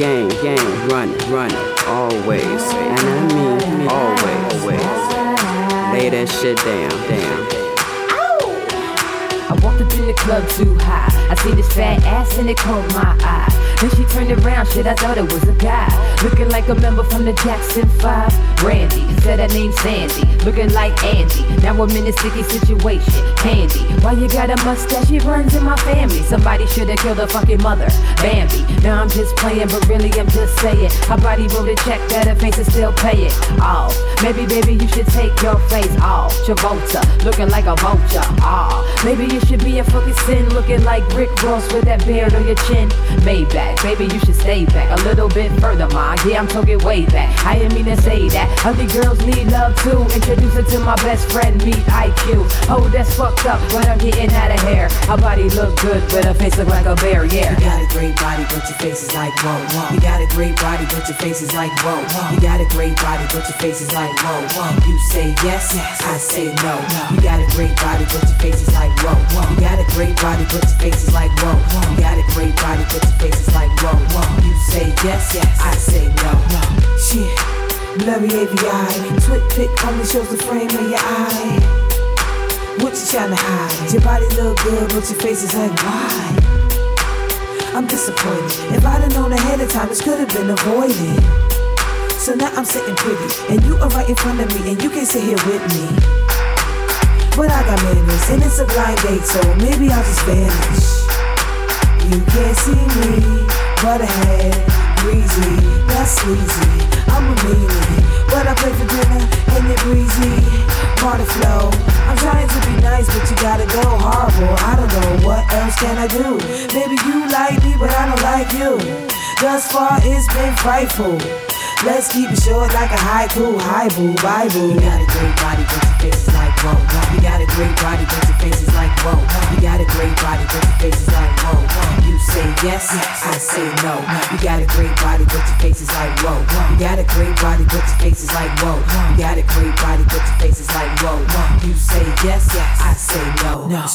gang, gang, run, run, always, and I mean always, always. Lay that shit down, down. I walked up in the club too high. I see this fat ass and it caught my eye. Then she turned around, shit, I thought it was a guy. Looking like a member from the Jackson 5. Randy, said her name Sandy. Looking like Andy. Now I'm in a sticky situation. Candy, why you got a mustache? It runs in my family. Somebody should've killed her fucking mother. Bambi, now I'm just playing, but really I'm just saying. Her body wrote a check that her face is still paying. Oh, maybe, baby, you should take your face off. Travolta, looking like a vulture. Ah, maybe you should be a fucking sin, looking like Rick Ross with that beard on your chin. Maybach, baby, you should stay back a little bit further, ma. Yeah, I'm talking way back. I didn't mean to say that. Other girls need love too. Introduce her to my best friend, meet IQ. Oh, that's fucked up, but I'm getting out of here. Her body look good, but her face look like a bear, yeah. You got a great body, but your face is like whoa, whoa. You got a great body, but your face is like whoa, whoa. You got a great body, but your face is like whoa, whoa. You say yes, yes. I say no. You got a great body, but your face is like whoa, whoa. You got a great body, but your face is like whoa, whoa. You got yes, yes. I say no, no. Shit, blurry AVI, twit pic only shows the frame of your eye. What you trying to hide? Your body look good, but your face is like why? I'm disappointed. If I'd have known ahead of time, this could have been avoided. So now I'm sitting pretty, and you are right in front of me, and you can sit here with me. But I got manners, and it's a blind date, so maybe I'll just vanish. You can't see me, but that's sleazy. I'm a meanie, but I play for dinner, and it breezy. Part Party flow. I'm trying to be nice, but you gotta go horrible. I don't know what else can I do. Maybe you like me, but I don't like you. Thus far, it's been frightful. Let's keep it short like a haiku, bye boo. You got a great body, but your face Say yes, I say no. You got a great body, but your face is like whoa. You got a great body, but your face is like whoa. You got a great body, but your face is like whoa. You say yes, yes. I say no. no.